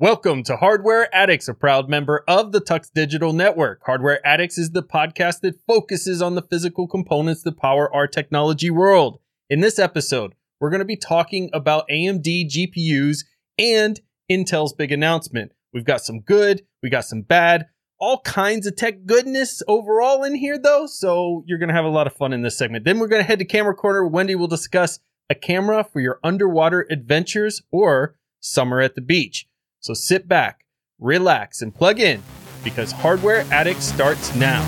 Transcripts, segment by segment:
Welcome to Hardware Addicts, a proud member of the Tux Digital Network. Hardware Addicts is the podcast that focuses on the physical components that power our technology world. In this episode, we're going to be talking about AMD GPUs and Intel's big announcement. We've got some good, we got some bad, all kinds of tech goodness overall in here though, so you're going to have a lot of fun in this segment. Then we're going to head to Camera Corner. Wendy will discuss a camera for your underwater adventures or summer at the beach. So sit back, relax, and plug in because Hardware Addict starts now.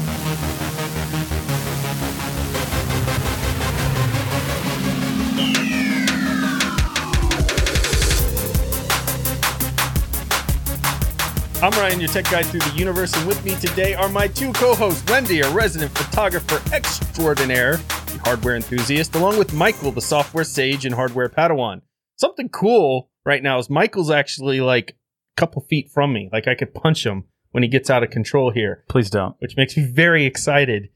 I'm Ryan, your tech guide through the universe, and with me today are my two co-hosts, Wendy, a resident photographer extraordinaire, the hardware enthusiast, along with Michael, the software sage and hardware padawan. Something cool right now is Michael's actually like couple feet from me, like I could punch him when he gets out of control here, Please don't. which makes me very excited.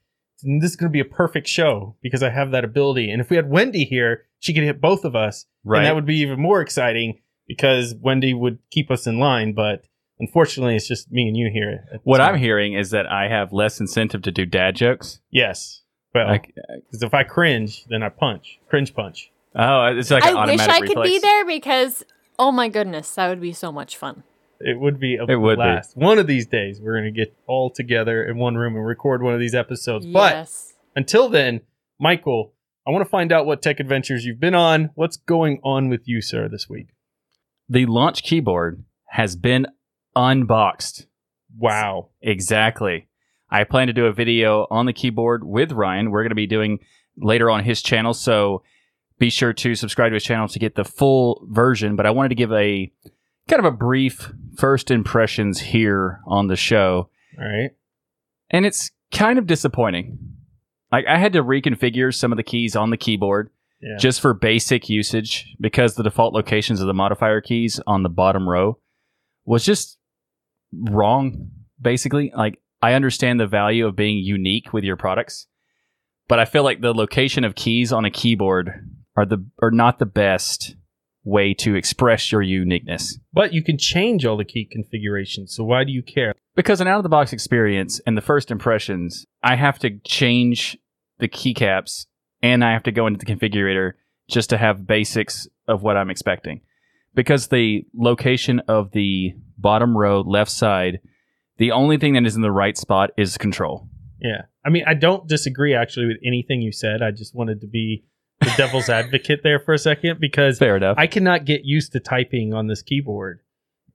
And this is going to be a perfect show because I have that ability. And if we had Wendy here, she could hit both of us, Right. and that would be even more exciting because Wendy would keep us in line. But unfortunately, it's just me and you here. at the what I'm hearing is that I have less incentive to do dad jokes. Yes. Well, Like, because if I cringe, then I punch. Cringe punch. oh, it's like an I wish automatic I could reflex. be there because oh my goodness, that would be so much fun. It would be a It would be. blast. One of these days, we're going to get all together in one room and record one of these episodes. But until then, Michael, I want to find out what tech adventures you've been on. What's going on with you, sir, this week? The launch keyboard has been unboxed. Wow. Exactly. I plan to do a video on the keyboard with Ryan. We're going to be doing later on his channel, so be sure to subscribe to his channel to get the full version. But I wanted to give a kind of a brief first impressions here on the show. All right. and it's kind of disappointing. Like I had to reconfigure some of the keys on the keyboard Yeah. just for basic usage because the default locations of the modifier keys on the bottom row was just wrong basically. Like I understand the value of being unique with your products, but I feel like the location of keys on a keyboard are the are not the best way to express your uniqueness. but you can change all the key configurations. So why do you care? because an out of the box experience and the first impressions, I have to change the keycaps and I have to go into the configurator just to have basics of what I'm expecting. Because the location of the bottom row left side, the only thing that is in the right spot is control. Yeah. I mean, I don't disagree actually with anything you said. I just wanted to be the devil's advocate there for a second because Fair enough. I cannot get used to typing on this keyboard.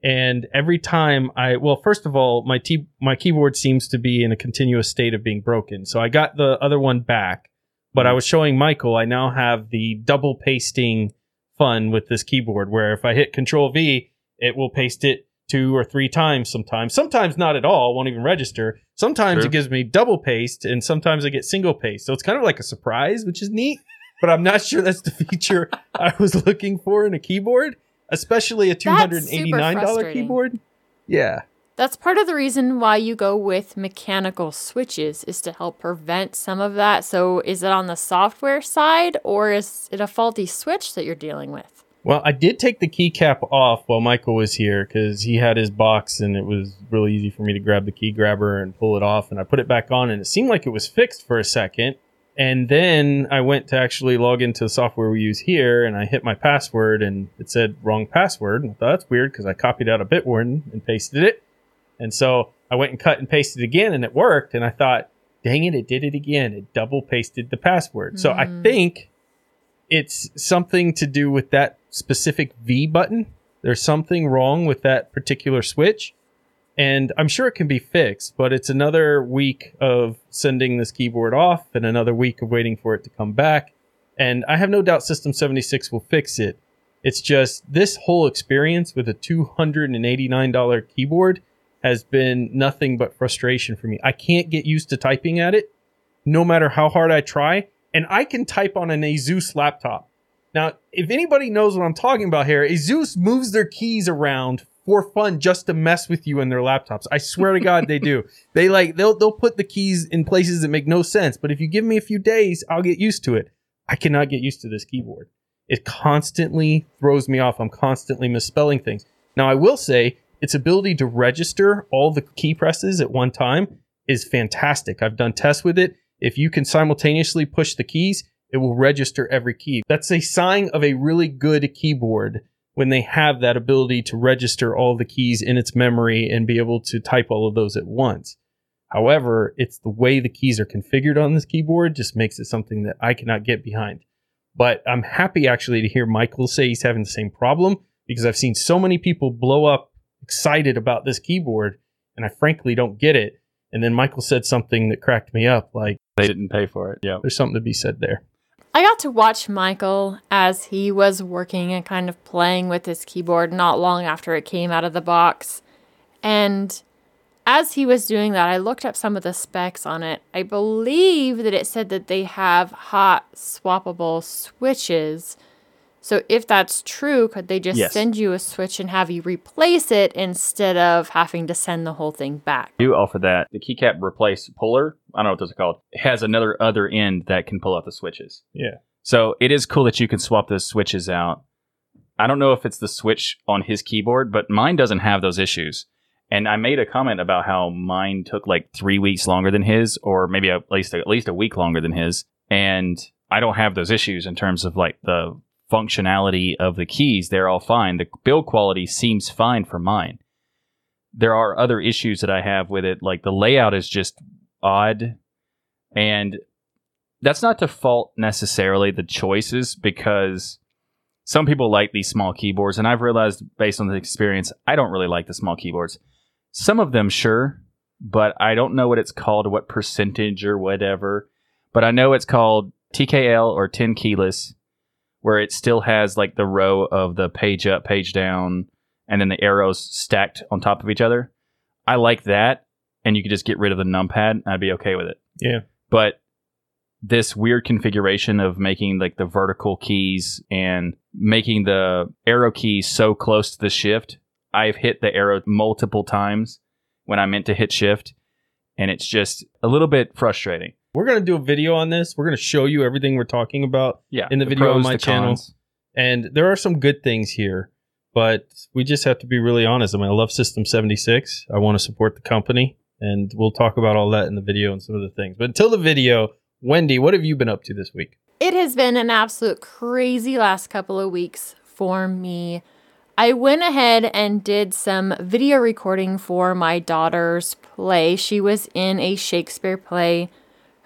And every time I, well, first of all, my t- my keyboard seems to be in a continuous state of being broken. So I got the other one back, but I mm-hmm. was showing Michael, I now have the double pasting fun with this keyboard where if I hit Control V, it will paste it two or three times sometimes. Sometimes not at all, won't even register. Sometimes it gives me double paste and sometimes I get single paste. So it's kind of like a surprise, which is neat, but I'm not sure that's the feature I was looking for in a keyboard, especially a $289 keyboard. Yeah. That's part of the reason why you go with mechanical switches is to help prevent some of that. So is it on the software side or is it a faulty switch that you're dealing with? Well, I did take the keycap off while Michael was here because he had his box and it was really easy for me to grab the key grabber and pull it off. And I put it back on and it seemed like it was fixed for a second. And then I went to actually log into the software we use here and I hit my password and it said wrong password. And I thought that's weird because I copied out a Bitwarden and pasted it. And so I went and cut and pasted again and it worked. And I thought, dang it, it did it again. It double pasted the password. So I Hmm. think it's something to do with that specific V button. There's something wrong with that particular switch. And I'm sure it can be fixed, but it's another week of sending this keyboard off and another week of waiting for it to come back. And I have no doubt System 76 will fix it. It's just this whole experience with a $289 keyboard has been nothing but frustration for me. I can't get used to typing at it no matter how hard I try. And I can type on an Asus laptop. Now, if anybody knows what I'm talking about here, Asus moves their keys around for fun just to mess with you in their laptops. I swear to God, they do. They like they'll they'll put the keys in places that make no sense. But if you give me a few days, I'll get used to it. I cannot get used to this keyboard. It constantly throws me off. I'm constantly misspelling things. Now, I will say its ability to register all the key presses at one time is fantastic. I've done tests with it. If you can simultaneously push the keys, it will register every key. That's a sign of a really good keyboard when they have that ability to register all the keys in its memory and be able to type all of those at once. However, it's the way the keys are configured on this keyboard just makes it something that I cannot get behind. But I'm happy actually to hear Michael say he's having the same problem because I've seen so many people blow up excited about this keyboard and I frankly don't get it. And then Michael said something that cracked me up like They didn't pay for it. Yeah. there's something to be said there. I got to watch Michael as he was working and kind of playing with his keyboard not long after it came out of the box. And as he was doing that, I looked up some of the specs on it. I believe that it said that they have hot swappable switches. So if that's true, could they just Yes. send you a switch and have you replace it instead of having to send the whole thing back? do offer that. The keycap replace puller, I don't know what those are called, it has another other end that can pull out the switches. Yeah. So it is cool that you can swap those switches out. I don't know if it's the switch on his keyboard, but mine doesn't have those issues. And I made a comment about how mine took like three weeks longer than his, or maybe at least at least a week longer than his. And I don't have those issues in terms of like the functionality of the keys. They're all fine. The build quality seems fine for mine. There are other issues that I have with it, like the layout is just odd. And that's not to fault necessarily the choices because some people like these small keyboards, and I've realized based on the experience, I don't really like the small keyboards. Some of them, sure, but I don't know what it's called, what percentage or whatever. But I know it's called TKL or 10 keyless, where it still has like the row of the page up, page down, and then the arrows stacked on top of each other. I like that, and you could just get rid of the numpad, and I'd be okay with it Yeah. but this weird configuration of making like the vertical keys and making the arrow keys so close to the shift i've hit the arrow multiple times when i meant to hit shift and it's just a little bit frustrating We're going to do a video on this. We're going to show you everything we're talking about. yeah In the video on my the channel. cons. And there are some good things here, but we just have to be really honest. I mean, I love System 76. I want to support the company, and we'll talk about all that in the video and some of the things. But until the video, Wendy, what have you been up to this week? It has been an absolute crazy last couple of weeks for me. I went ahead and did some video recording for my daughter's play. She was in a Shakespeare play.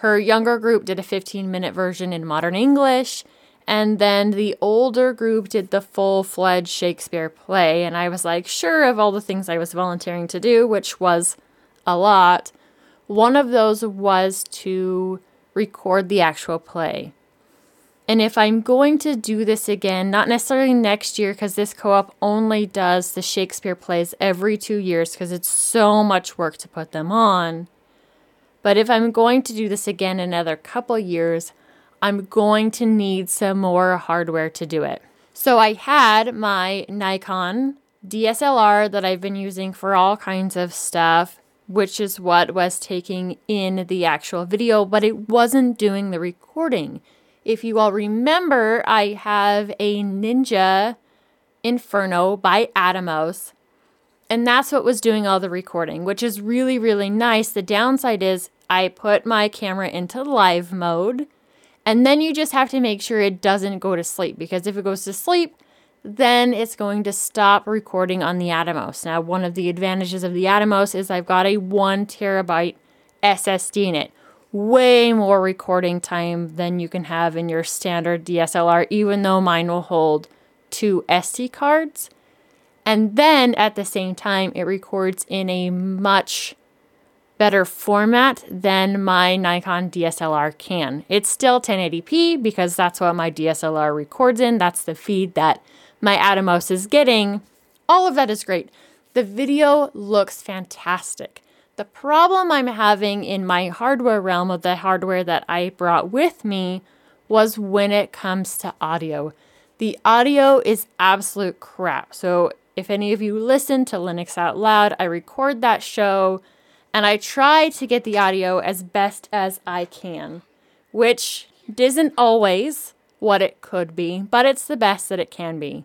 Her younger group did a 15 minute version in modern English, and then the older group did the full fledged Shakespeare play. And I was like, sure, of all the things I was volunteering to do, which was a lot, one of those was to record the actual play. And if I'm going to do this again, not necessarily next year, because this co op only does the Shakespeare plays every two years because it's so much work to put them on. But if I'm going to do this again another couple years, I'm going to need some more hardware to do it. So I had my Nikon DSLR that I've been using for all kinds of stuff, which is what was taking in the actual video, but it wasn't doing the recording. If you all remember, I have a Ninja Inferno by Atomos, and that's what was doing all the recording, which is really, really nice. The downside is I put my camera into live mode, and then you just have to make sure it doesn't go to sleep because if it goes to sleep, then it's going to stop recording on the Atomos. Now, one of the advantages of the Atomos is I've got a one terabyte SSD in it. Way more recording time than you can have in your standard DSLR, even though mine will hold two SD cards. And then at the same time, it records in a much better format than my Nikon DSLR can. It's still 1080p because that's what my DSLR records in. That's the feed that my Atomos is getting. All of that is great. The video looks fantastic. The problem I'm having in my hardware realm of the hardware that I brought with me was when it comes to audio. The audio is absolute crap. So, if any of you listen to Linux Out Loud, I record that show and I try to get the audio as best as I can, which isn't always what it could be, but it's the best that it can be.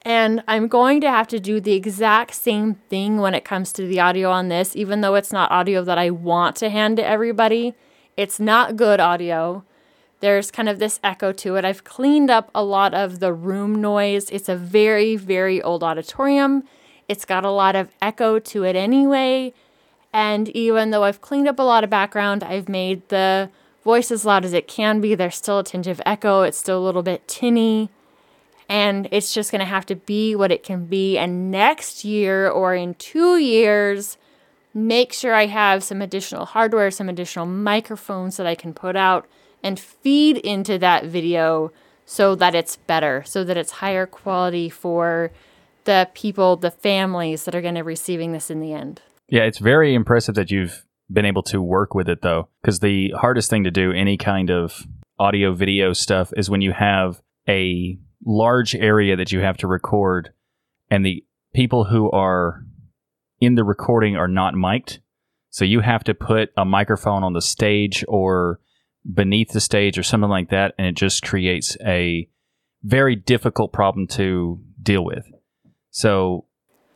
And I'm going to have to do the exact same thing when it comes to the audio on this, even though it's not audio that I want to hand to everybody. It's not good audio. There's kind of this echo to it. I've cleaned up a lot of the room noise. It's a very, very old auditorium. It's got a lot of echo to it anyway. And even though I've cleaned up a lot of background, I've made the voice as loud as it can be. There's still a tinge of echo. It's still a little bit tinny and it's just going to have to be what it can be. And next year or in two years, make sure I have some additional hardware, some additional microphones that I can put out and feed into that video so that it's better, so that it's higher quality for the people, the families that are going to be receiving this in the end. Yeah, it's very impressive that you've been able to work with it though, because the hardest thing to do any kind of audio video stuff is when you have a large area that you have to record, and the people who are in the recording are not mic'd. So you have to put a microphone on the stage or beneath the stage or something like that, and it just creates a very difficult problem to deal with. So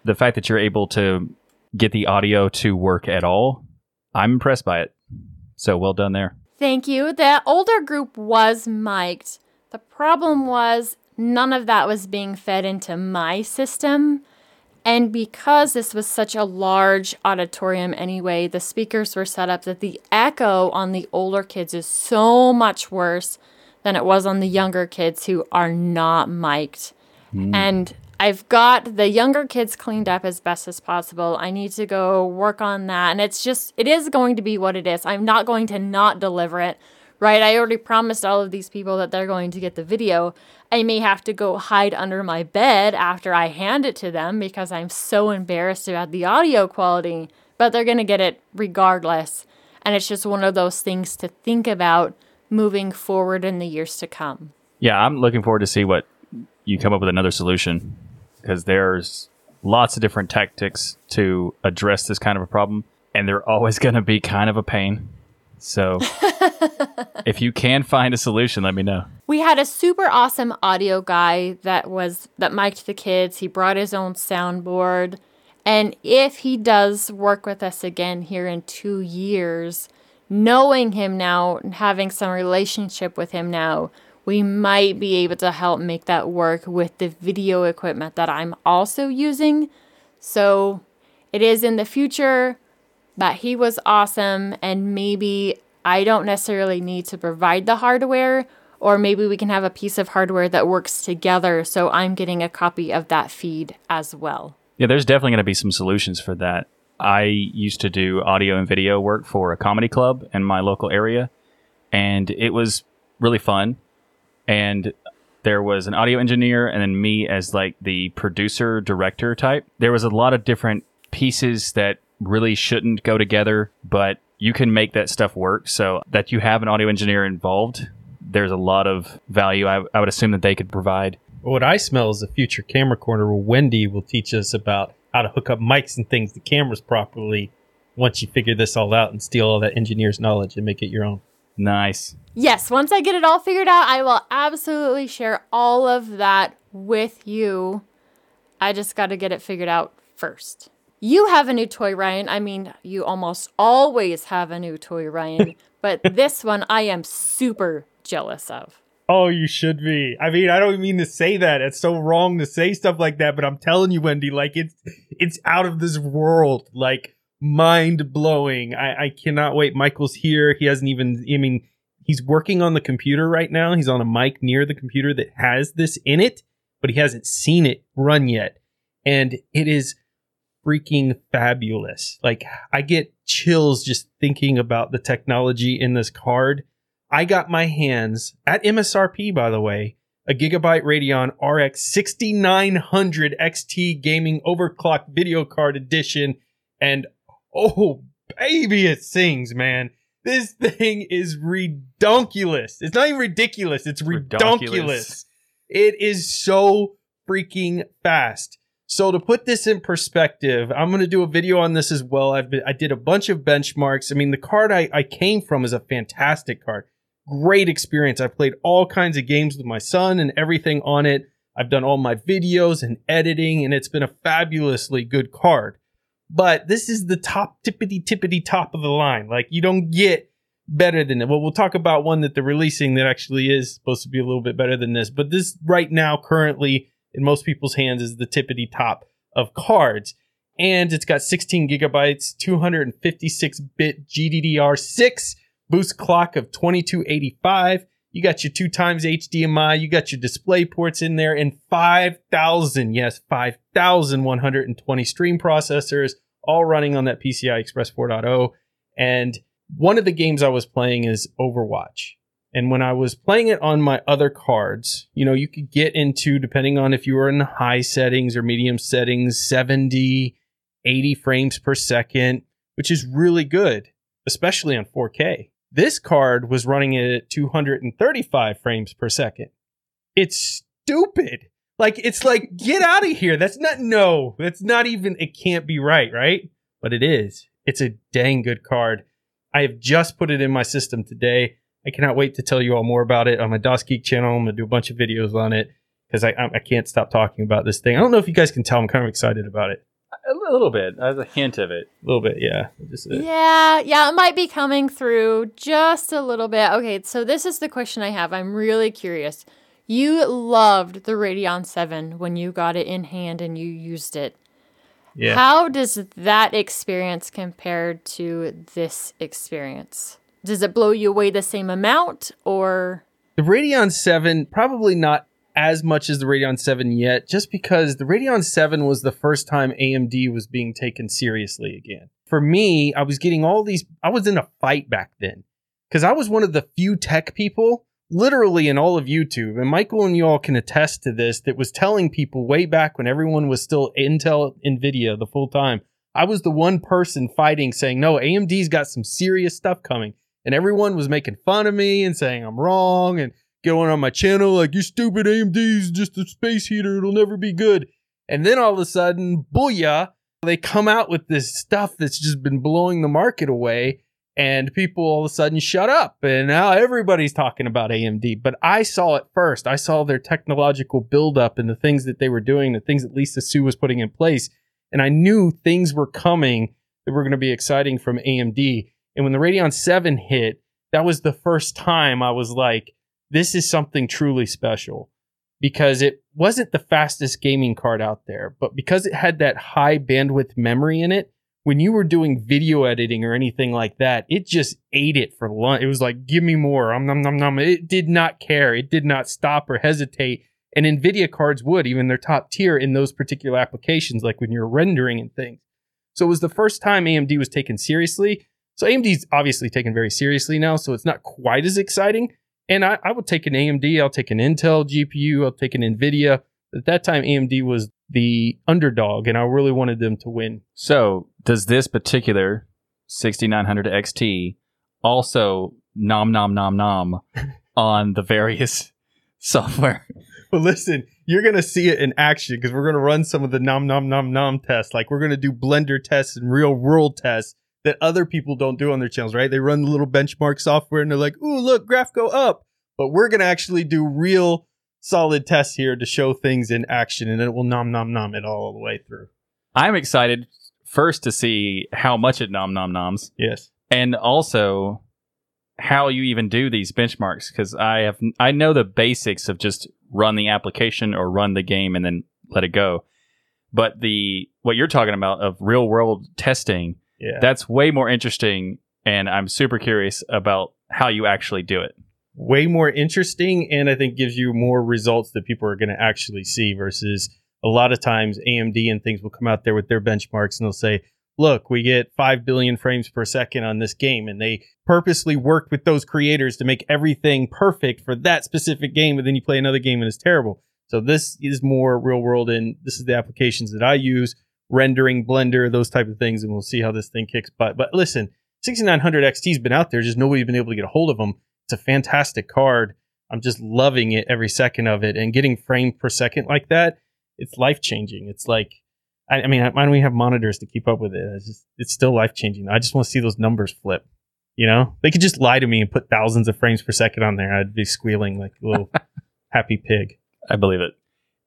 the fact that you're able to get the audio to work at all, I'm impressed by it. So well done there. Thank you. The older group was mic'd. The problem was none of that was being fed into my system. And because this was such a large auditorium anyway, the speakers were set up that the echo on the older kids is so much worse than it was on the younger kids who are not mic'd. Mm. And I've got the younger kids cleaned up as best as possible. I need to go work on that. And it's just, it is going to be what it is. I'm not going to not deliver it right? I already promised all of these people that they're going to get the video. I may have to go hide under my bed after I hand it to them because I'm so embarrassed about the audio quality, but they're going to get it regardless. And it's just one of those things to think about moving forward in the years to come. Yeah, I'm looking forward to see what you come up with another solution because there's lots of different tactics to address this kind of a problem and they're always going to be kind of a pain. So if you can find a solution, let me know. We had a super awesome audio guy that was that mic'd the kids. He brought his own soundboard. And if he does work with us again here in two years, knowing him now, and having some relationship with him now, we might be able to help make that work with the video equipment that I'm also using. So it is in the future but he was awesome and maybe I don't necessarily need to provide the hardware or maybe we can have a piece of hardware that works together so I'm getting a copy of that feed as well. Yeah, there's definitely going to be some solutions for that. I used to do audio and video work for a comedy club in my local area and it was really fun and there was an audio engineer and then me as like the producer director type. There was a lot of different pieces that really shouldn't go together, but you can make that stuff work. So that you have an audio engineer involved, there's a lot of value I, I would assume that they could provide. What I smell is a future camera corner where Wendy will teach us about how to hook up mics and things to cameras properly once you figure this all out and steal all that engineer's knowledge and make it your own. Nice. Yes, once I get it all figured out, I will absolutely share all of that with you. I just got to get it figured out first. You have a new toy, Ryan. I mean, you almost always have a new toy, Ryan. but this one I am super jealous of. Oh, you should be. I mean, I don't mean to say that. It's so wrong to say stuff like that, but I'm telling you, Wendy, like it's it's out of this world. Like mind blowing. I, I cannot wait. Michael's here. He hasn't even I mean, he's working on the computer right now. He's on a mic near the computer that has this in it, but he hasn't seen it run yet. And it is freaking fabulous. Like I get chills just thinking about the technology in this card. I got my hands at MSRP, by the way, a Gigabyte Radeon RX 6900 XT gaming overclock video card edition. And oh, baby, it sings, man. This thing is redonkulous. It's not even ridiculous. It's redonkulous. It is so freaking fast. So to put this in perspective, I'm going to do a video on this as well. I've been, I did a bunch of benchmarks. I mean, the card I, I came from is a fantastic card. Great experience. I've played all kinds of games with my son and everything on it. I've done all my videos and editing, and it's been a fabulously good card. But this is the top tippity tippity top of the line. Like you don't get better than it. Well, we'll talk about one that they're releasing that actually is supposed to be a little bit better than this. But this right now, currently in most people's hands, is the tippity top of cards. And it's got 16 gigabytes, 256 bit GDDR6, boost clock of 2285. You got your two times HDMI, you got your display ports in there, and 5,000, yes, 5,120 stream processors, all running on that PCI Express 4.0. And one of the games I was playing is Overwatch. And when I was playing it on my other cards, you know, you could get into, depending on if you were in high settings or medium settings, 70, 80 frames per second, which is really good, especially on 4K. This card was running it at 235 frames per second. It's stupid. Like, it's like, get out of here. That's not, no, that's not even, it can't be right, right? But it is. It's a dang good card. I have just put it in my system today. I cannot wait to tell you all more about it on my DasGeek channel. I'm gonna do a bunch of videos on it because I I can't stop talking about this thing. I don't know if you guys can tell. I'm kind of excited about it. A little bit, as a hint of it. A little bit, yeah. Just, uh, Yeah, yeah, it might be coming through just a little bit. Okay, so this is the question I have. I'm really curious. You loved the Radeon 7 when you got it in hand and you used it. yeah. How does that experience compare to this experience? Does it blow you away the same amount or The Radeon 7, probably not as much as the Radeon 7 yet, just because the Radeon 7 was the first time AMD was being taken seriously again. For me, I was getting all these, I was in a fight back then because I was one of the few tech people, literally in all of YouTube, and Michael and you all can attest to this, that was telling people way back when everyone was still Intel, NVIDIA the full time. I was the one person fighting saying, no, AMD's got some serious stuff coming. And everyone was making fun of me and saying I'm wrong and going on my channel like, you stupid AMD's just a space heater. It'll never be good. And then all of a sudden, booyah, they come out with this stuff that's just been blowing the market away. And people all of a sudden shut up. And now everybody's talking about AMD. But I saw it first. I saw their technological buildup and the things that they were doing, the things that Lisa Su was putting in place. And I knew things were coming that were going to be exciting from AMD. And when the Radeon 7 hit, that was the first time I was like, this is something truly special because it wasn't the fastest gaming card out there, but because it had that high bandwidth memory in it, when you were doing video editing or anything like that, it just ate it for lunch. It was like, give me more. Um, nom, nom, nom. It did not care. It did not stop or hesitate. And NVIDIA cards would, even their top tier in those particular applications, like when you're rendering and things. So it was the first time AMD was taken seriously. So AMD's obviously taken very seriously now, so it's not quite as exciting. And I, I would take an AMD, I'll take an Intel GPU, I'll take an NVIDIA. At that time, AMD was the underdog, and I really wanted them to win. So, does this particular 6900 XT also nom nom nom nom on the various software? But listen, you're gonna see it in action because we're gonna run some of the nom nom nom nom tests. Like we're gonna do blender tests and real world tests that other people don't do on their channels, right? They run the little benchmark software and they're like, "Ooh, look, graph go up." But we're gonna actually do real solid tests here to show things in action, and it will nom nom nom it all the way through. I'm excited first to see how much it nom nom noms, Yes. and also how you even do these benchmarks because I have I know the basics of just run the application or run the game and then let it go. But the what you're talking about of real world testing, Yeah. that's way more interesting and I'm super curious about how you actually do it. way more interesting and I think gives you more results that people are going to actually see versus a lot of times AMD and things will come out there with their benchmarks and they'll say, look, we get 5 billion frames per second on this game. And they purposely worked with those creators to make everything perfect for that specific game. But then you play another game and it's terrible. So this is more real world and this is the applications that I use, rendering, Blender, those type of things. And we'll see how this thing kicks butt. But listen, 6900 XT's been out there, just nobody's been able to get a hold of them. It's a fantastic card. I'm just loving it every second of it and getting frames per second like that. It's life changing. It's like, I, I mean, why don't we have monitors to keep up with it? It's, just, it's still life changing. I just want to see those numbers flip. You know, they could just lie to me and put thousands of frames per second on there. I'd be squealing like a little happy pig. I believe it.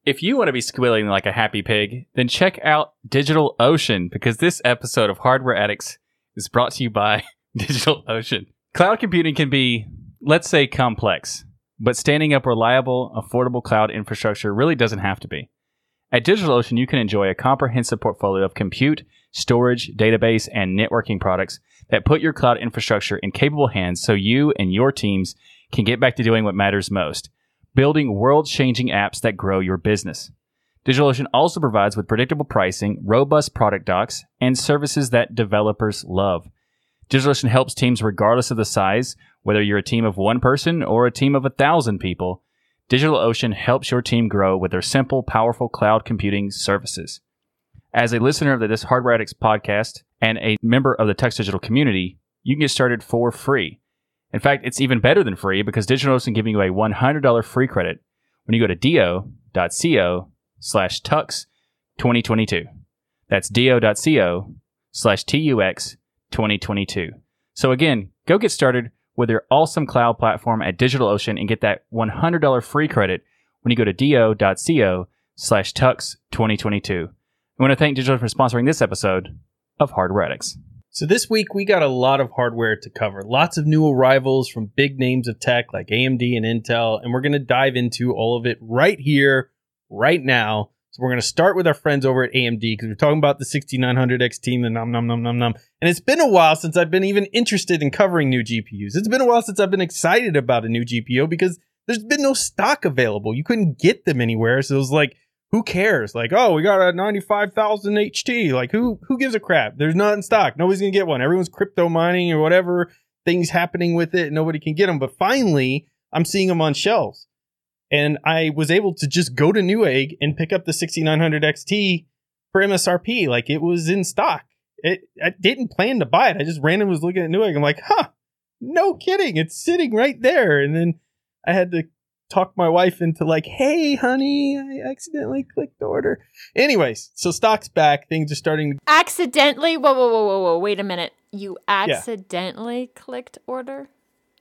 If you want to be squealing like a happy pig, then check out Digital Ocean because this episode of Hardware Addicts is brought to you by Digital Ocean. Cloud computing can be, let's say, complex, but standing up reliable, affordable cloud infrastructure really doesn't have to be. At DigitalOcean, you can enjoy a comprehensive portfolio of compute, storage, database, and networking products that put your cloud infrastructure in capable hands so you and your teams can get back to doing what matters most building world changing apps that grow your business. DigitalOcean also provides with predictable pricing, robust product docs, and services that developers love. DigitalOcean helps teams regardless of the size, whether you're a team of one person or a team of a thousand people DigitalOcean helps your team grow with their simple, powerful cloud computing services. As a listener of the This Hardware Addicts podcast and a member of the Tux Digital community, you can get started for free. In fact, it's even better than free because DigitalOcean is giving you a $100 free credit when you go to do.co slash tux 2022. That's do.co slash tux 2022. So again, go get started with their awesome cloud platform at DigitalOcean and get that $100 free credit when you go to do.co slash tux 2022. I want to thank DigitalOcean for sponsoring this episode of Hardware Addicts. So this week we got a lot of hardware to cover. Lots of new arrivals from big names of tech like AMD and Intel, and we're going to dive into all of it right here, right now. So we're going to start with our friends over at AMD because we're talking about the 6900 XT, the num num num num num. And it's been a while since I've been even interested in covering new GPUs. It's been a while since I've been excited about a new GPU because there's been no stock available. You couldn't get them anywhere. So it was like, who cares? Like, oh, we got a 95,000 HT. Like, who who gives a crap? There's not in stock. Nobody's going to get one. Everyone's crypto mining or whatever things happening with it. Nobody can get them. But finally, I'm seeing them on shelves and I was able to just go to Newegg and pick up the 6900 XT for MSRP. Like it was in stock. It, I didn't plan to buy it. I just randomly was looking at Newegg. I'm like, huh, no kidding. It's sitting right there. And then I had to talk my wife into like, hey, honey, I accidentally clicked order. Anyways, so stock's back. Things are starting to. Accidentally? Whoa, whoa, whoa, whoa, whoa. Wait a minute. You accidentally yeah. clicked order?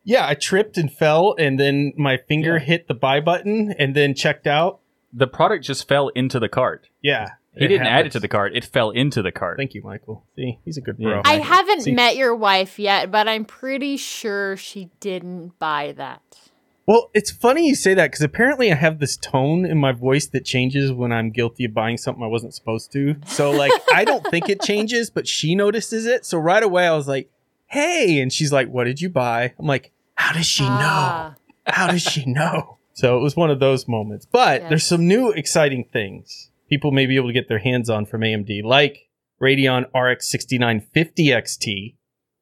Yeah, I tripped and fell, and then my finger yeah. hit the buy button, and then checked out. The product just fell into the cart. Yeah, he didn't happens. add it to the cart; it fell into the cart. Thank you, Michael. See, he's a good bro. Yeah. I haven't See? met your wife yet, but I'm pretty sure she didn't buy that. Well, it's funny you say that because apparently I have this tone in my voice that changes when I'm guilty of buying something I wasn't supposed to. So, like, I don't think it changes, but she notices it. So right away, I was like, hey. And she's like, what did you buy? I'm like, how does she ah. know? How does she know? So it was one of those moments. But yes. there's some new exciting things people may be able to get their hands on from AMD, like Radeon RX 6950 XT.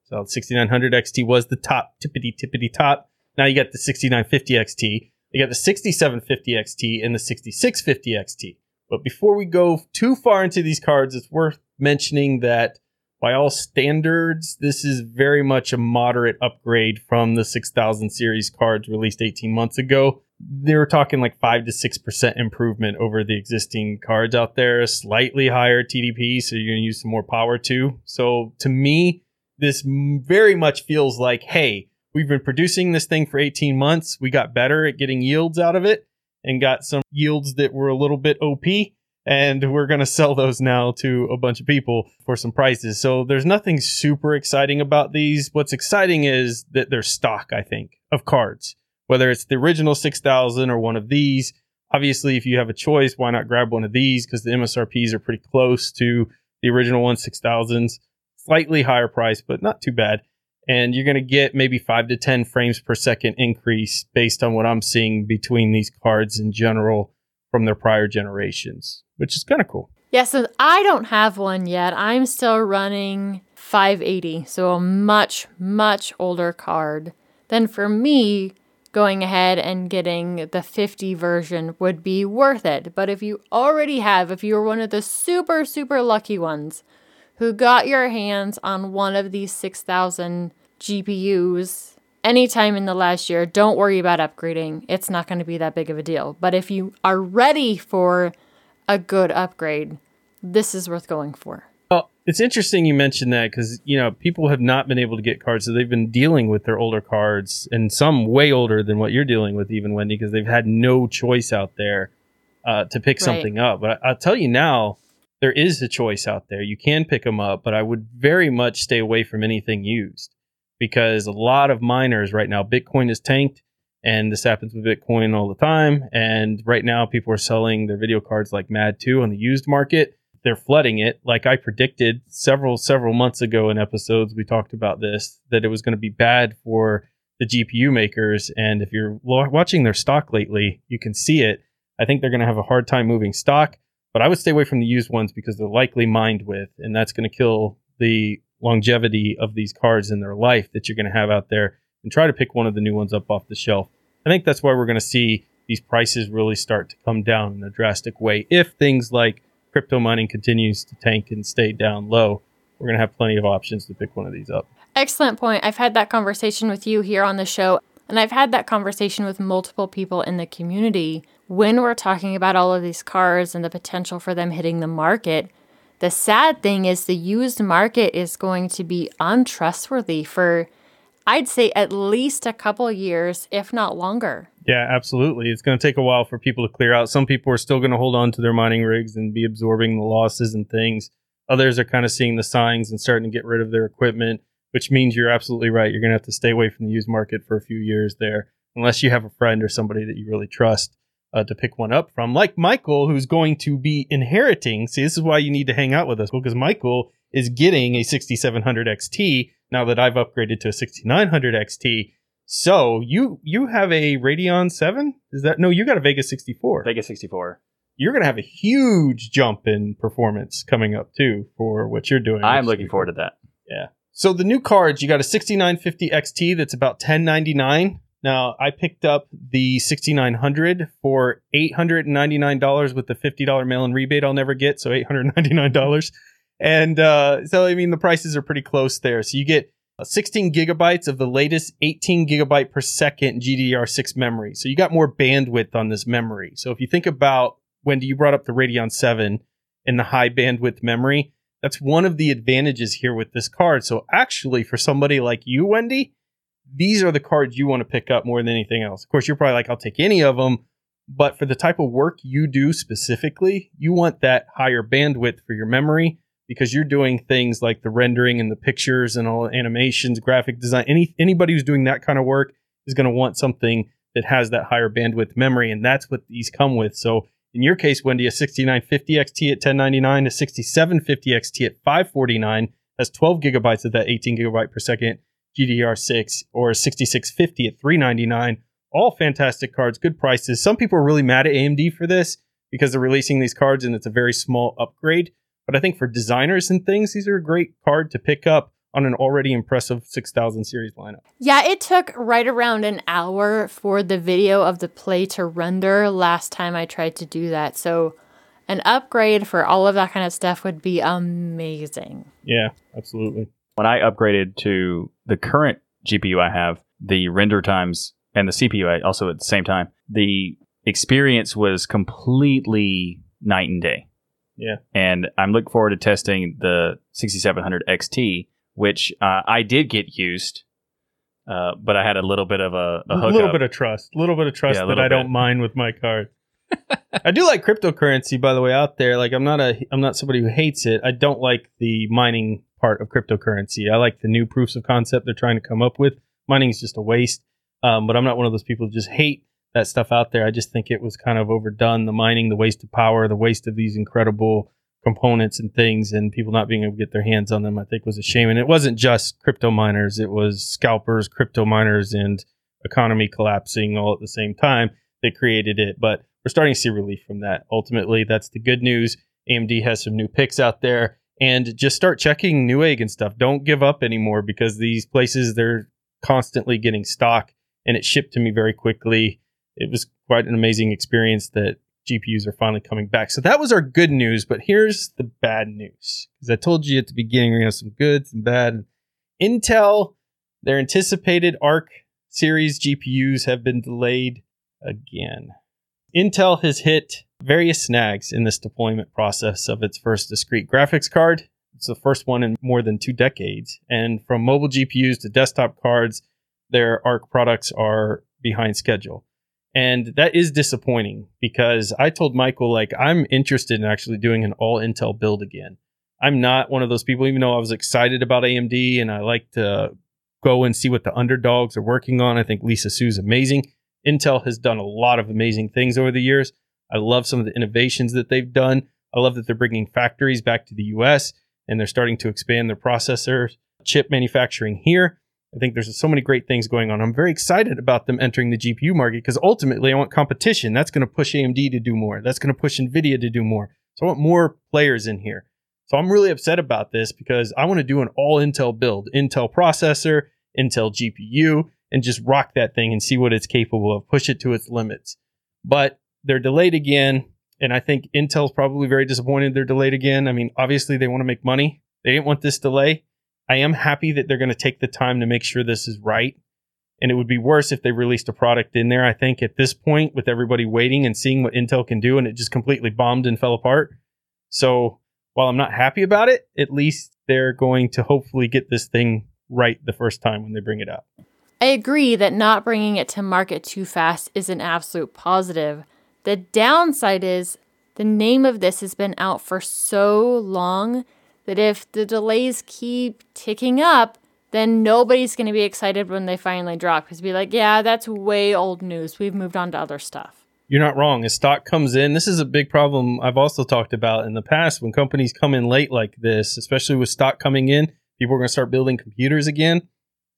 So 6900 XT was the top, tippity tippity top. Now you got the 6950 XT. You got the 6750 XT and the 6650 XT. But before we go too far into these cards, it's worth mentioning that by all standards, this is very much a moderate upgrade from the 6000 series cards released 18 months ago. They were talking like 5 to 6% improvement over the existing cards out there, slightly higher TDP, so you're going to use some more power too. So to me, this very much feels like, hey, we've been producing this thing for 18 months. We got better at getting yields out of it and got some yields that were a little bit OP and we're going to sell those now to a bunch of people for some prices. So there's nothing super exciting about these. What's exciting is that there's stock, I think, of cards, whether it's the original 6000 or one of these. Obviously, if you have a choice, why not grab one of these? Because the MSRPs are pretty close to the original one 6000s, slightly higher price, but not too bad. And you're going to get maybe five to 10 frames per second increase based on what I'm seeing between these cards in general from their prior generations which is kind of cool. Yeah, so I don't have one yet. I'm still running 580, so a much, much older card. Then for me, going ahead and getting the 50 version would be worth it. But if you already have, if you're one of the super, super lucky ones who got your hands on one of these 6000 GPUs anytime in the last year, don't worry about upgrading. It's not going to be that big of a deal. But if you are ready for a good upgrade, this is worth going for. Well, it's interesting you mentioned that because you know people have not been able to get cards, so they've been dealing with their older cards, and some way older than what you're dealing with, even Wendy, because they've had no choice out there. uh, to pick Right. something up. But I, I'll tell you now, there is a choice out there. You can pick them up, but I would very much stay away from anything used because a lot of miners right now, Bitcoin is tanked, and this happens with Bitcoin all the time. And right now, people are selling their video cards like mad too on the used market. They're flooding it, like I predicted several several months ago in episodes. We talked about this that it was going to be bad for the GPU makers. And if you're watching their stock lately, you can see it. I think they're going to have a hard time moving stock, but I would stay away from the used ones because they're likely mined with, and that's going to kill the longevity of these cards in their life that you're going to have out there. And try to pick one of the new ones up off the shelf. I think that's why we're going to see these prices really start to come down in a drastic way. If things like crypto mining continues to tank and stay down low, we're going to have plenty of options to pick one of these up. Excellent point. I've had that conversation with you here on the show, and I've had that conversation with multiple people in the community. When we're talking about all of these cars and the potential for them hitting the market, the sad thing is the used market is going to be untrustworthy for, I'd say, at least a couple years, if not longer. Yeah, absolutely. It's going to take a while for people to clear out. Some people are still going to hold on to their mining rigs and be absorbing the losses and things. Others are kind of seeing the signs and starting to get rid of their equipment, which means you're absolutely right. You're going to have to stay away from the used market for a few years there, unless you have a friend or somebody that you really trust uh, to pick one up from, like Michael, who's going to be inheriting. See, this is why you need to hang out with us because Michael is getting a 6700 XT now that I've upgraded to a 6900 XT. So you you have a Radeon 7? Is that no, you got a Vega 64. Vega 64. You're going to have a huge jump in performance coming up too for what you're doing. I'm looking forward to that. Yeah. So the new cards, you got a 6950 XT that's about 1099. Now I picked up the 6900 for $899 with the $50 mail-in rebate I'll never get, so $899. And uh, so I mean the prices are pretty close there. So you get uh, 16 gigabytes of the latest 18 gigabyte per second GDDR6 memory. So you got more bandwidth on this memory. So if you think about Wendy, you brought up the Radeon 7 and the high bandwidth memory. That's one of the advantages here with this card. So actually, for somebody like you, Wendy, these are the cards you want to pick up more than anything else. Of course, you're probably like, I'll take any of them. But for the type of work you do specifically, you want that higher bandwidth for your memory because you're doing things like the rendering and the pictures and all animations, graphic design. Any anybody who's doing that kind of work is going to want something that has that higher bandwidth memory, and that's what these come with. So in your case, Wendy, a 6950 XT at 1099, a 6750 XT at 549 has 12 gigabytes of that 18 gigabyte per second GDDR6, or 6650 at 399. All fantastic cards, good prices. Some people are really mad at AMD for this because they're releasing these cards and it's a very small upgrade. But I think for designers and things, these are a great card to pick up on an already impressive 6000 series lineup. Yeah, it took right around an hour for the video of the play to render last time I tried to do that. So, an upgrade for all of that kind of stuff would be amazing. Yeah, absolutely. When I upgraded to the current GPU I have, the render times and the CPU I- also at the same time, the experience was completely night and day. Yeah. And I'm looking forward to testing the 6700 XT, which uh, I did get used, uh, but I had a little bit of a, a A little bit of trust, a little bit of trust Yeah, that I don't mind with my card. I do like cryptocurrency, by the way, out there. Like I'm not a, I'm not somebody who hates it. I don't like the mining part of cryptocurrency. I like the new proofs of concept they're trying to come up with. Mining is just a waste. Um, but I'm not one of those people who just hate that stuff out there. I just think it was kind of overdone. The mining, the waste of power, the waste of these incredible components and things, and people not being able to get their hands on them, I think was a shame. And it wasn't just crypto miners; it was scalpers, crypto miners, and economy collapsing all at the same time that created it. But we're starting to see relief from that. Ultimately, that's the good news. AMD has some new picks out there, and just start checking Newegg and stuff. Don't give up anymore because these places they're constantly getting stock, and it shipped to me very quickly. It was quite an amazing experience that GPUs are finally coming back. So that was our good news, but here's the bad news. Because I told you at the beginning we have some good, some bad. Intel, their anticipated Arc series GPUs have been delayed again. Intel has hit various snags in this deployment process of its first discrete graphics card. It's the first one in more than two decades. And from mobile GPUs to desktop cards, their ARC products are behind schedule. And that is disappointing because I told Michael, like, I'm interested in actually doing an all Intel build again. I'm not one of those people, even though I was excited about AMD and I like to go and see what the underdogs are working on. I think Lisa Su's amazing. Intel has done a lot of amazing things over the years. I love some of the innovations that they've done. I love that they're bringing factories back to the US and they're starting to expand their processor chip manufacturing here. I think there's so many great things going on. I'm very excited about them entering the GPU market because ultimately I want competition. That's going to push AMD to do more. That's going to push Nvidia to do more. So I want more players in here. So I'm really upset about this because I want to do an all Intel build, Intel processor, Intel GPU, and just rock that thing and see what it's capable of, push it to its limits. But they're delayed again. And I think Intel's probably very disappointed they're delayed again. I mean, obviously they want to make money. They didn't want this delay. I am happy that they're going to take the time to make sure this is right. And it would be worse if they released a product in there. I think at this point, with everybody waiting and seeing what Intel can do, and it just completely bombed and fell apart. So while I'm not happy about it, at least they're going to hopefully get this thing right the first time when they bring it out. I agree that not bringing it to market too fast is an absolute positive. The downside is the name of this has been out for so long that if the delays keep ticking up, then nobody's going to be excited when they finally drop because be like, yeah, that's way old news. We've moved on to other stuff. You're not wrong. As stock comes in, this is a big problem I've also talked about in the past when companies come in late like this, especially with stock coming in, people are going to start building computers again.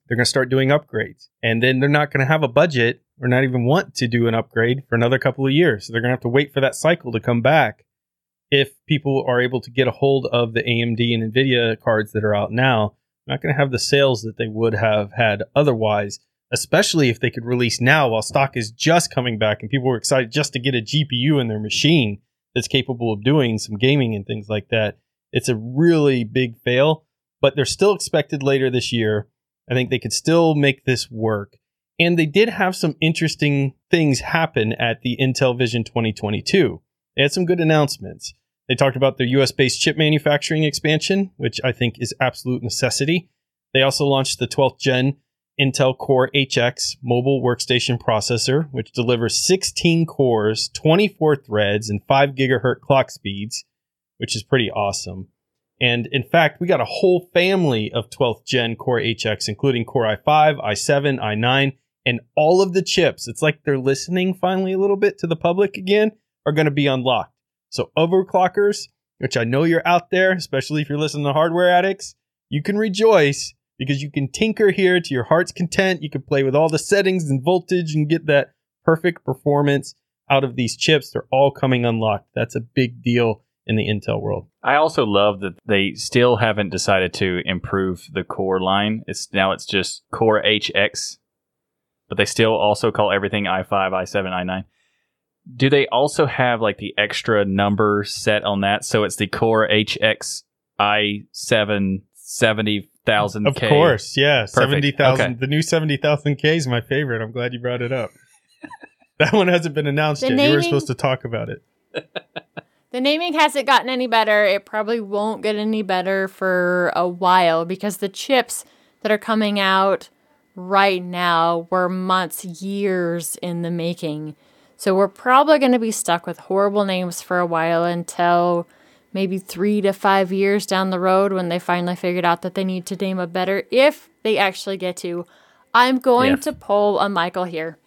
They're going to start doing upgrades. And then they're not going to have a budget or not even want to do an upgrade for another couple of years. So they're going to have to wait for that cycle to come back if people are able to get a hold of the AMD and Nvidia cards that are out now, not going to have the sales that they would have had otherwise, especially if they could release now while stock is just coming back and people were excited just to get a GPU in their machine that's capable of doing some gaming and things like that. It's a really big fail, but they're still expected later this year. I think they could still make this work. And they did have some interesting things happen at the Intel Vision 2022. They had some good announcements. They talked about their US based chip manufacturing expansion, which I think is absolute necessity. They also launched the 12th gen Intel Core HX mobile workstation processor, which delivers 16 cores, 24 threads, and 5 gigahertz clock speeds, which is pretty awesome. And in fact, we got a whole family of 12th gen Core HX, including Core i5, i7, i9, and all of the chips. It's like they're listening finally a little bit to the public again, are going to be unlocked. So overclockers, which I know you're out there, especially if you're listening to hardware addicts, you can rejoice because you can tinker here to your heart's content. You can play with all the settings and voltage and get that perfect performance out of these chips. They're all coming unlocked. That's a big deal in the Intel world. I also love that they still haven't decided to improve the core line. It's now it's just Core HX, but they still also call everything i5, i7, i9 do they also have like the extra number set on that? So it's the Core HX i7 70,000K. Of course, yeah. 70,000. Okay. The new 70,000 K is my favorite. I'm glad you brought it up. that one hasn't been announced the yet. Naming, you were supposed to talk about it. the naming hasn't gotten any better. It probably won't get any better for a while because the chips that are coming out right now were months, years in the making. So we're probably going to be stuck with horrible names for a while until maybe three to five years down the road when they finally figured out that they need to name a better, if they actually get to. I'm going to poll a Michael here.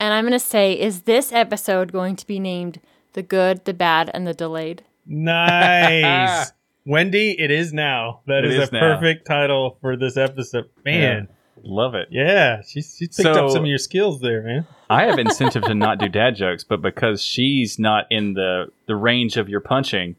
And I'm going to say, is this episode going to be named The Good, the Bad, and the Delayed? Nice. Wendy, it is now. That is, is, a now. perfect title for this episode. Man. Yeah. Love it. Yeah, she, she picked so, up some of your skills there, man. I have incentive to not do dad jokes, but because she's not in the the range of your punching,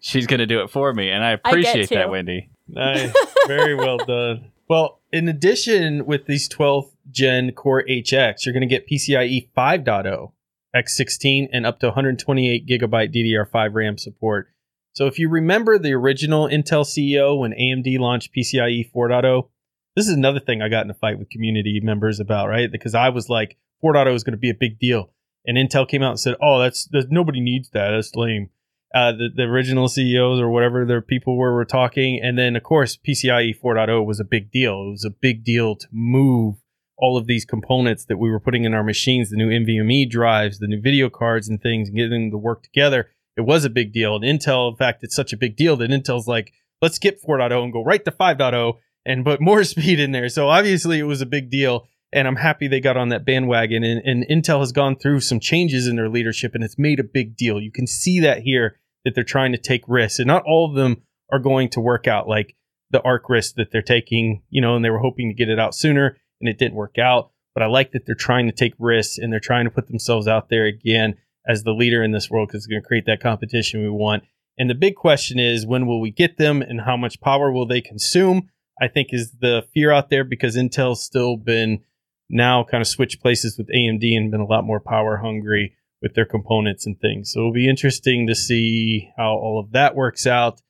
she's going to do it for me, and I appreciate I that, Wendy. Nice, very well done. Well, in addition, with these 12th Gen Core HX, you're going to get PCIe 5.0, X16, and up to 128 gigabyte DDR5 RAM support. So if you remember the original Intel CEO when AMD launched PCIe 4.0, this is another thing I got in a fight with community members about, right? Because I was like, 4.0 is going to be a big deal. And Intel came out and said, oh, that's, that's nobody needs that. That's lame. Uh, the, the original CEOs or whatever their people were were talking. And then, of course, PCIe 4.0 was a big deal. It was a big deal to move all of these components that we were putting in our machines, the new NVMe drives, the new video cards and things, and getting them to work together, it was a big deal. And Intel, in fact, it's such a big deal that Intel's like, let's skip 4.0 and go right to 5.0 and put more speed in there. So obviously it was a big deal. And I'm happy they got on that bandwagon. And, and Intel has gone through some changes in their leadership and it's made a big deal. You can see that here that they're trying to take risks. And not all of them are going to work out like the Arc risk that they're taking, you know, and they were hoping to get it out sooner and it didn't work out. But I like that they're trying to take risks and they're trying to put themselves out there again as the leader in this world because it's going to create that competition we want. And the big question is when will we get them and how much power will they consume? I think is the fear out there because Intel's still been now kind of switched places with AMD and been a lot more power hungry with their components and things. So it'll be interesting to see how all of that works out.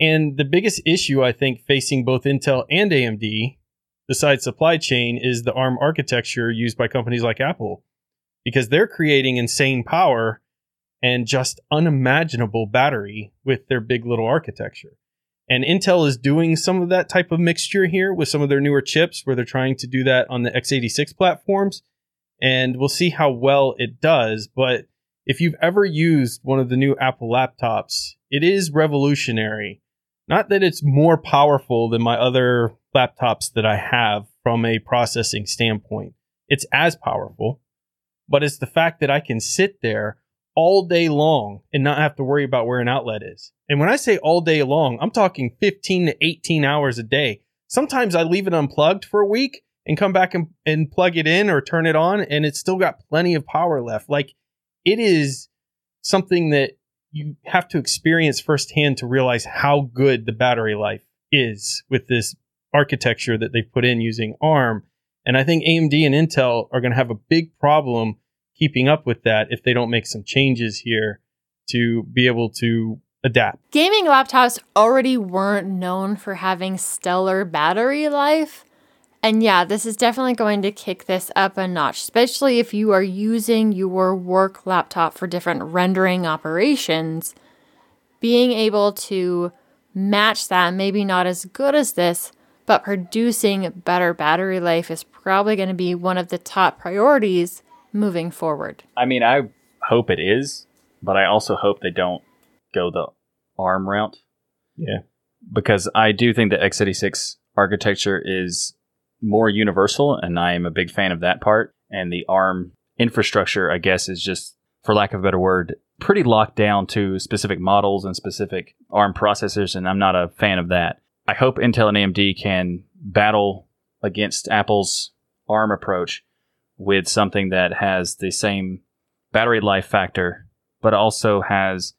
And the biggest issue I think facing both Intel and AMD besides supply chain is the ARM architecture used by companies like Apple because they're creating insane power and just unimaginable battery with their big little architecture. And Intel is doing some of that type of mixture here with some of their newer chips where they're trying to do that on the x86 platforms. And we'll see how well it does. But if you've ever used one of the new Apple laptops, it is revolutionary. Not that it's more powerful than my other laptops that I have from a processing standpoint. It's as powerful, but it's the fact that I can sit there all day long and not have to worry about where an outlet is. And when I say all day long, I'm talking 15 to 18 hours a day. Sometimes I leave it unplugged for a week and come back and, and plug it in or turn it on and it's still got plenty of power left. Like it is something that you have to experience firsthand to realize how good the battery life is with this architecture that they've put in using ARM. And I think AMD and Intel are going to have a big problem keeping up with that if they don't make some changes here to be able to adapt. Gaming laptops already weren't known for having stellar battery life. And yeah, this is definitely going to kick this up a notch, especially if you are using your work laptop for different rendering operations. Being able to match that, maybe not as good as this, but producing better battery life is probably going to be one of the top priorities moving forward. I mean, I hope it is, but I also hope they don't go the ARM route. Yeah. Because I do think the x86 architecture is more universal, and I am a big fan of that part. And the ARM infrastructure, I guess, is just, for lack of a better word, pretty locked down to specific models and specific ARM processors, and I'm not a fan of that. I hope Intel and AMD can battle against Apple's ARM approach with something that has the same battery life factor, but also has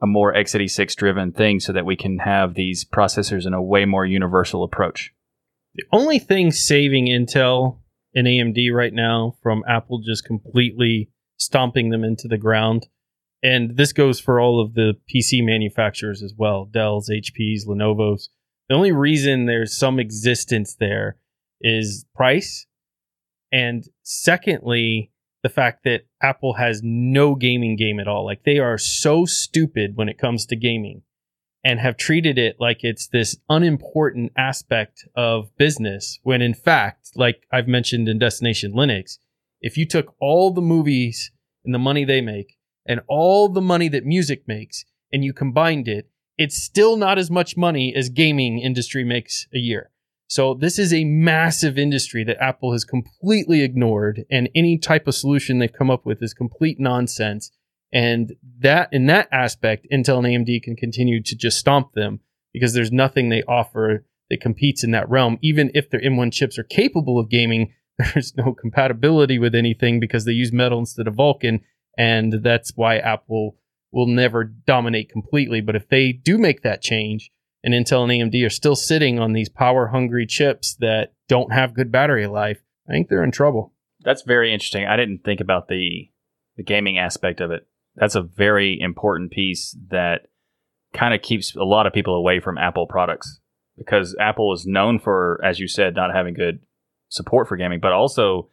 a more x86 driven thing so that we can have these processors in a way more universal approach. The only thing saving Intel and AMD right now from Apple just completely stomping them into the ground, and this goes for all of the PC manufacturers as well Dell's, HP's, Lenovo's. The only reason there's some existence there is price and secondly, the fact that Apple has no gaming game at all. Like they are so stupid when it comes to gaming and have treated it like it's this unimportant aspect of business when in fact, like I've mentioned in Destination Linux, if you took all the movies and the money they make and all the money that music makes and you combined it, it's still not as much money as gaming industry makes a year. So this is a massive industry that Apple has completely ignored and any type of solution they've come up with is complete nonsense. And that in that aspect, Intel and AMD can continue to just stomp them because there's nothing they offer that competes in that realm. Even if their M1 chips are capable of gaming, there's no compatibility with anything because they use metal instead of Vulkan. And that's why Apple will never dominate completely. But if they do make that change, and Intel and AMD are still sitting on these power hungry chips that don't have good battery life, I think they're in trouble. That's very interesting. I didn't think about the the gaming aspect of it. That's a very important piece that kind of keeps a lot of people away from Apple products because Apple is known for, as you said, not having good support for gaming, but also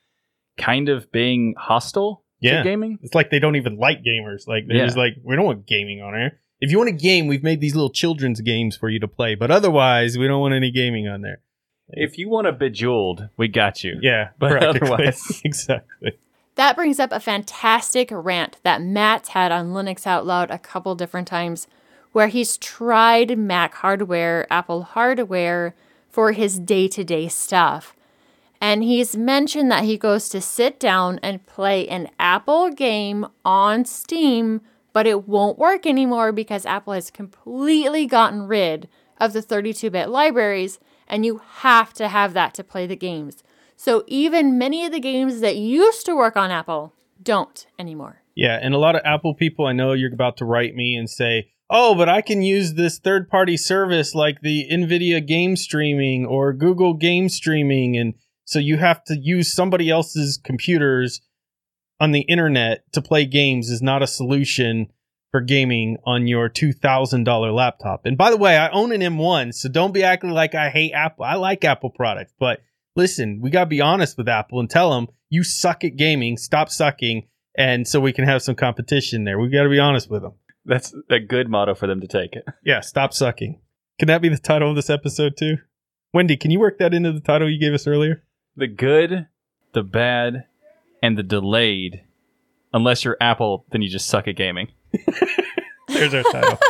kind of being hostile yeah. to gaming. It's like they don't even like gamers. Like they're Yeah. just like, we don't want gaming on here. If you want a game, we've made these little children's games for you to play, but otherwise, we don't want any gaming on there. If you want a bejeweled, we got you. Yeah, But otherwise- exactly. That brings up a fantastic rant that Matt's had on Linux Out Loud a couple different times, where he's tried Mac hardware, Apple hardware for his day to day stuff. And he's mentioned that he goes to sit down and play an Apple game on Steam, but it won't work anymore because Apple has completely gotten rid of the 32 bit libraries, and you have to have that to play the games. So even many of the games that used to work on Apple don't anymore. Yeah, and a lot of Apple people I know you're about to write me and say, "Oh, but I can use this third-party service like the Nvidia game streaming or Google game streaming and so you have to use somebody else's computers on the internet to play games is not a solution for gaming on your $2000 laptop." And by the way, I own an M1, so don't be acting like I hate Apple. I like Apple products, but listen, we got to be honest with Apple and tell them you suck at gaming, stop sucking and so we can have some competition there. We got to be honest with them. That's a good motto for them to take. It. Yeah, stop sucking. Can that be the title of this episode too? Wendy, can you work that into the title you gave us earlier? The good, the bad, and the delayed. Unless you're Apple, then you just suck at gaming. There's our title.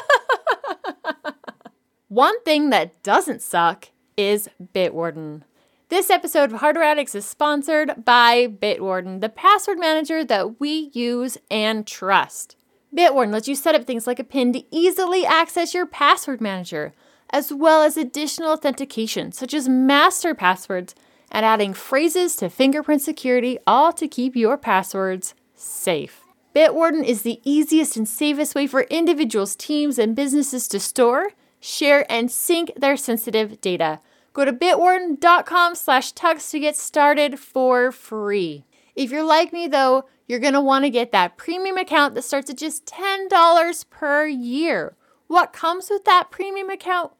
One thing that doesn't suck is Bitwarden. This episode of Hardware Addicts is sponsored by Bitwarden, the password manager that we use and trust. Bitwarden lets you set up things like a PIN to easily access your password manager, as well as additional authentication, such as master passwords, and adding phrases to fingerprint security, all to keep your passwords safe. Bitwarden is the easiest and safest way for individuals, teams, and businesses to store, share, and sync their sensitive data. Go to bitwarden.com slash tux to get started for free. If you're like me, though, you're going to want to get that premium account that starts at just $10 per year. What comes with that premium account?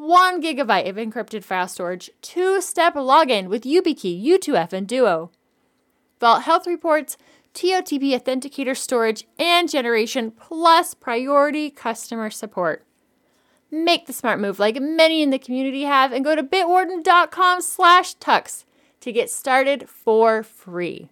One gigabyte of encrypted file storage, two step login with YubiKey, U2F, and Duo, Vault Health Reports, TOTP Authenticator storage and generation, plus priority customer support. Make the smart move like many in the community have and go to bitwarden.com slash tux to get started for free.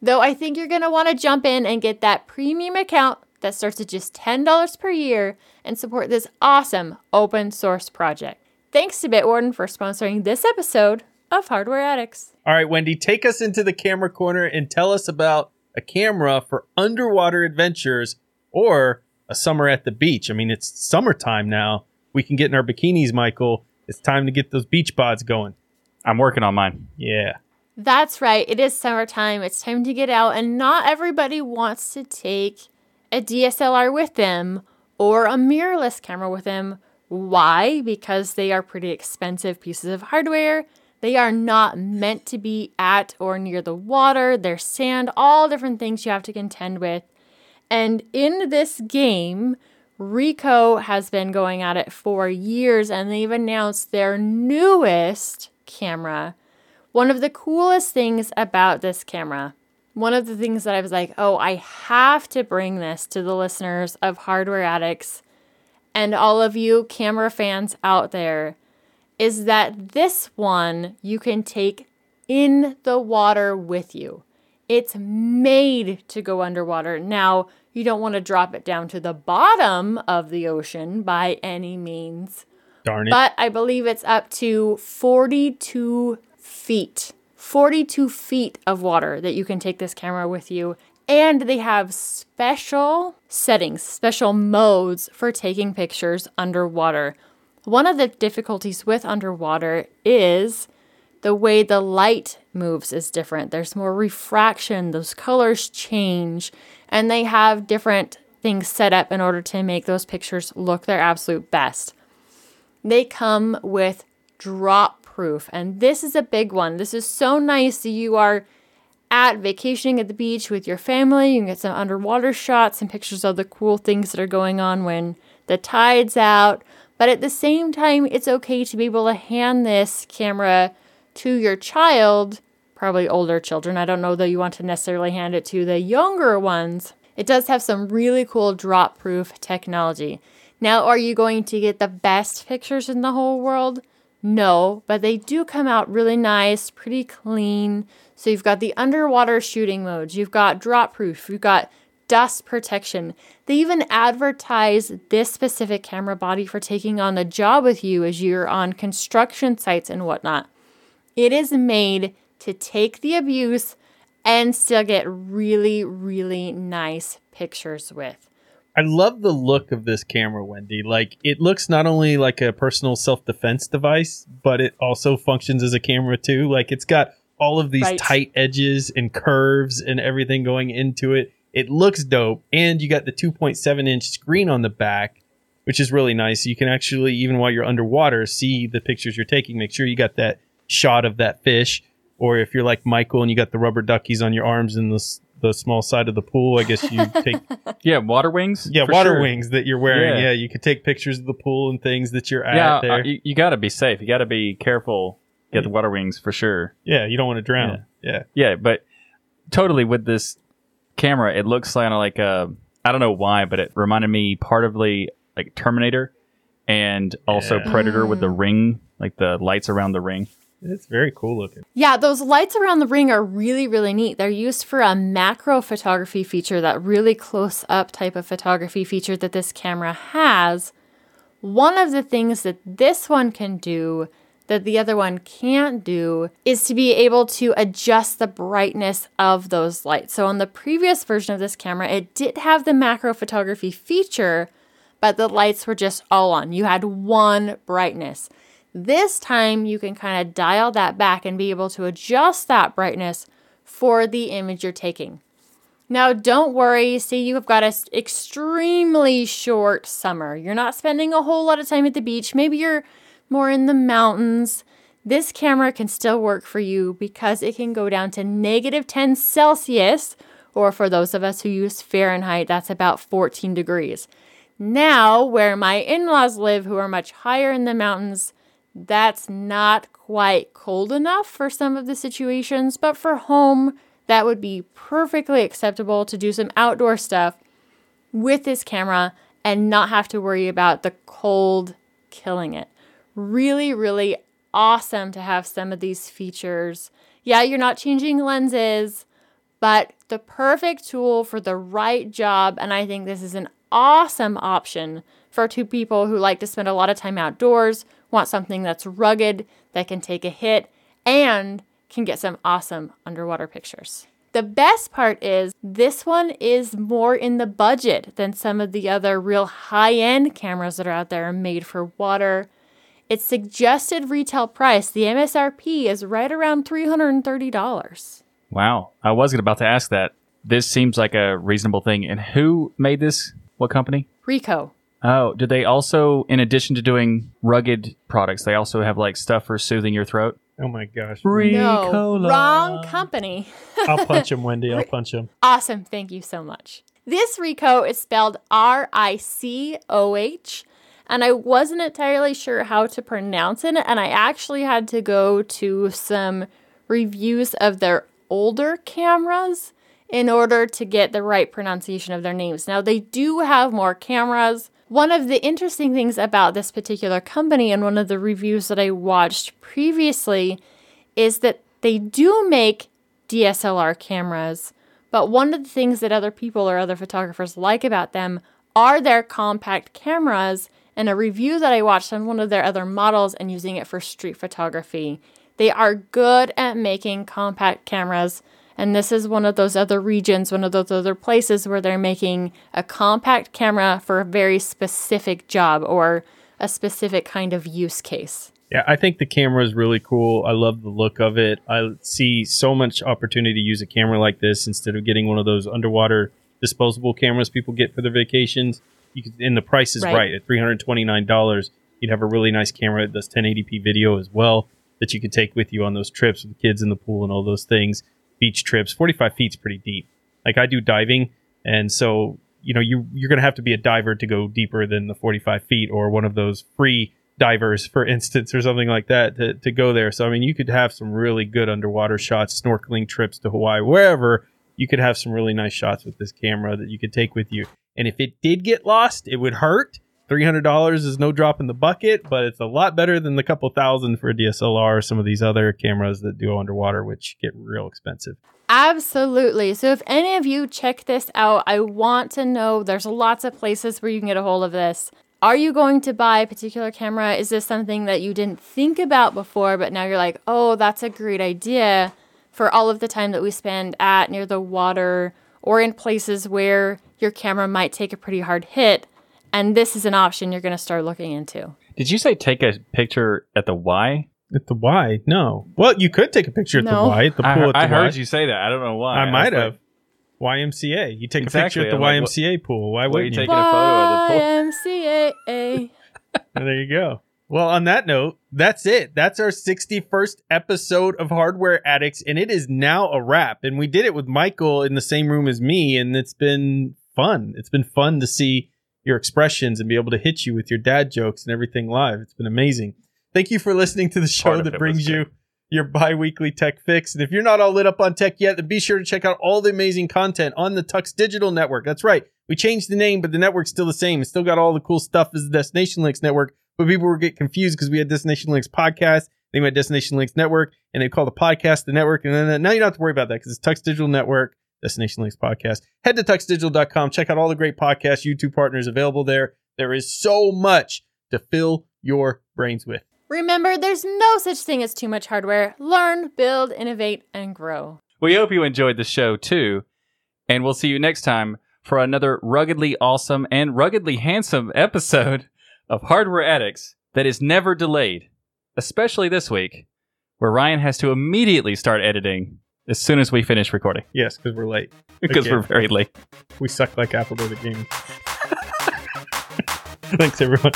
Though I think you're going to want to jump in and get that premium account that starts at just $10 per year and support this awesome open source project. Thanks to Bitwarden for sponsoring this episode of Hardware Addicts. All right, Wendy, take us into the camera corner and tell us about a camera for underwater adventures or a summer at the beach. I mean, it's summertime now. We can get in our bikinis, Michael. It's time to get those beach pods going. I'm working on mine. Yeah. That's right. It is summertime. It's time to get out, and not everybody wants to take a DSLR with them or a mirrorless camera with them. Why? Because they are pretty expensive pieces of hardware. They are not meant to be at or near the water. There's sand, all different things you have to contend with. And in this game, Ricoh has been going at it for years and they've announced their newest camera. One of the coolest things about this camera, one of the things that I was like, oh, I have to bring this to the listeners of Hardware Addicts and all of you camera fans out there, is that this one you can take in the water with you. It's made to go underwater. Now, you don't want to drop it down to the bottom of the ocean by any means, Darn it. but I believe it's up to 42 feet. 42 feet of water that you can take this camera with you. And they have special settings, special modes for taking pictures underwater. One of the difficulties with underwater is the way the light moves is different. There's more refraction, those colors change, and they have different things set up in order to make those pictures look their absolute best. They come with drop proof, and this is a big one. This is so nice that you are at vacationing at the beach with your family. You can get some underwater shots and pictures of the cool things that are going on when the tide's out. But at the same time, it's okay to be able to hand this camera to your child, probably older children. I don't know that you want to necessarily hand it to the younger ones. It does have some really cool drop proof technology. Now, are you going to get the best pictures in the whole world? No, but they do come out really nice, pretty clean. So you've got the underwater shooting modes, you've got drop proof, you've got dust protection. They even advertise this specific camera body for taking on a job with you as you're on construction sites and whatnot. It is made to take the abuse and still get really, really nice pictures with. I love the look of this camera, Wendy. Like it looks not only like a personal self-defense device, but it also functions as a camera too. Like it's got all of these Right. tight edges and curves and everything going into it. It looks dope, and you got the 2.7 inch screen on the back, which is really nice. You can actually, even while you're underwater, see the pictures you're taking. Make sure you got that shot of that fish, or if you're like Michael and you got the rubber duckies on your arms in the the small side of the pool, I guess you take Yeah, water wings. yeah, water sure. wings that you're wearing. Yeah. Yeah. you could take pictures of the pool and things that you're at Yeah, there. uh, you, you got to be safe. You got to be careful. Get the water wings for sure. yeah, you don't want to drown. Yeah. Yeah, but totally with this camera, it looks kind of like a. I don't know why, but it reminded me partly like Terminator, and also Yeah. Predator with the ring, like the lights around the ring. It's very cool looking. Yeah, those lights around the ring are really, really neat. They're used for a macro photography feature, that really close up type of photography feature that this camera has. One of the things that this one can do that the other one can't do is to be able to adjust the brightness of those lights. So, on the previous version of this camera, it did have the macro photography feature, but the lights were just all on. You had one brightness. This time you can kind of dial that back and be able to adjust that brightness for the image you're taking. Now, don't worry, say you have got an extremely short summer. You're not spending a whole lot of time at the beach. Maybe you're more in the mountains. This camera can still work for you because it can go down to negative 10 Celsius, or for those of us who use Fahrenheit, that's about 14 degrees. Now, where my in laws live, who are much higher in the mountains, that's not quite cold enough for some of the situations, but for home, that would be perfectly acceptable to do some outdoor stuff with this camera and not have to worry about the cold killing it. Really, really awesome to have some of these features. Yeah, you're not changing lenses, but the perfect tool for the right job. And I think this is an awesome option for two people who like to spend a lot of time outdoors, want something that's rugged, that can take a hit, and can get some awesome underwater pictures. The best part is this one is more in the budget than some of the other real high end cameras that are out there made for water. Its suggested retail price, the MSRP, is right around $330. Wow, I was about to ask that. This seems like a reasonable thing. And who made this? What company? Ricoh. Oh, did they also, in addition to doing rugged products, they also have like stuff for soothing your throat? Oh my gosh. No, wrong company. I'll punch him, Wendy. I'll punch him. Awesome. Thank you so much. This Ricoh is spelled R I C O H, and I wasn't entirely sure how to pronounce it. And I actually had to go to some reviews of their older cameras in order to get the right pronunciation of their names. Now, they do have more cameras. One of the interesting things about this particular company and one of the reviews that I watched previously is that they do make DSLR cameras, but one of the things that other people or other photographers like about them are their compact cameras. And a review that I watched on one of their other models and using it for street photography. They are good at making compact cameras. And this is one of those other regions, one of those other places where they're making a compact camera for a very specific job or a specific kind of use case. Yeah, I think the camera is really cool. I love the look of it. I see so much opportunity to use a camera like this instead of getting one of those underwater disposable cameras people get for their vacations. You could, and the price is Right. right, at three hundred twenty nine dollars. You'd have a really nice camera that does 1080p video as well that you could take with you on those trips with the kids in the pool and all those things. Beach trips, forty five feet's pretty deep. Like I do diving, and so you know you you're gonna have to be a diver to go deeper than the forty five feet or one of those free divers, for instance, or something like that to, to go there. So, I mean, you could have some really good underwater shots, snorkeling trips to Hawaii, wherever. You could have some really nice shots with this camera that you could take with you. And if it did get lost, it would hurt, $300 is no drop in the bucket, but it's a lot better than the couple thousand for a DSLR or some of these other cameras that do underwater, which get real expensive. Absolutely. So if any of you check this out, I want to know there's lots of places where you can get a hold of this. Are you going to buy a particular camera? Is this something that you didn't think about before, but now you're like, oh, that's a great idea for all of the time that we spend at near the water or in places where your camera might take a pretty hard hit? And this is an option you're going to start looking into. Did you say take a picture at the Y? At the Y? No. Well, you could take a picture at No. the Y, at the I, pool at the I Y. heard you say that. I don't know why. I might was have. YMCA. You take Exactly. a picture at the I'm like, what- YMCA pool. Why wouldn't you? taking a photo of the pool. YMCA. there you go. Well, on that note, that's it. That's our 61st episode of Hardware Addicts, and it is now a wrap. And we did it with Michael in the same room as me, and it's been fun. It's been fun to see your expressions and be able to hit you with your dad jokes and everything live. It's been amazing. Thank you for listening to the show that brings you your bi-weekly tech fix. And if you're not all lit up on tech yet, then be sure to check out all the amazing content on the Tux Digital Network. That's right. We changed the name, but the network's still the same. It's still got all the cool stuff as the Destination Linux Network. But people were get confused because we had Destination Linux podcast, they had Destination Linux Network, and they call the podcast the network. And then now you don't have to worry about that because it's Tux Digital Network, Destination Linux podcast. Head to tuxdigital.com. Check out all the great podcasts, YouTube partners available there. There is so much to fill your brains with. Remember, there's no such thing as too much hardware. Learn, build, innovate, and grow. We hope you enjoyed the show too, and we'll see you next time for another ruggedly awesome and ruggedly handsome episode of Hardware Addicts that is never delayed, especially this week, where Ryan has to immediately start editing as soon as we finish recording Yes, because we're late. because we're very late. We suck like Apple did at gaming. Thanks, everyone.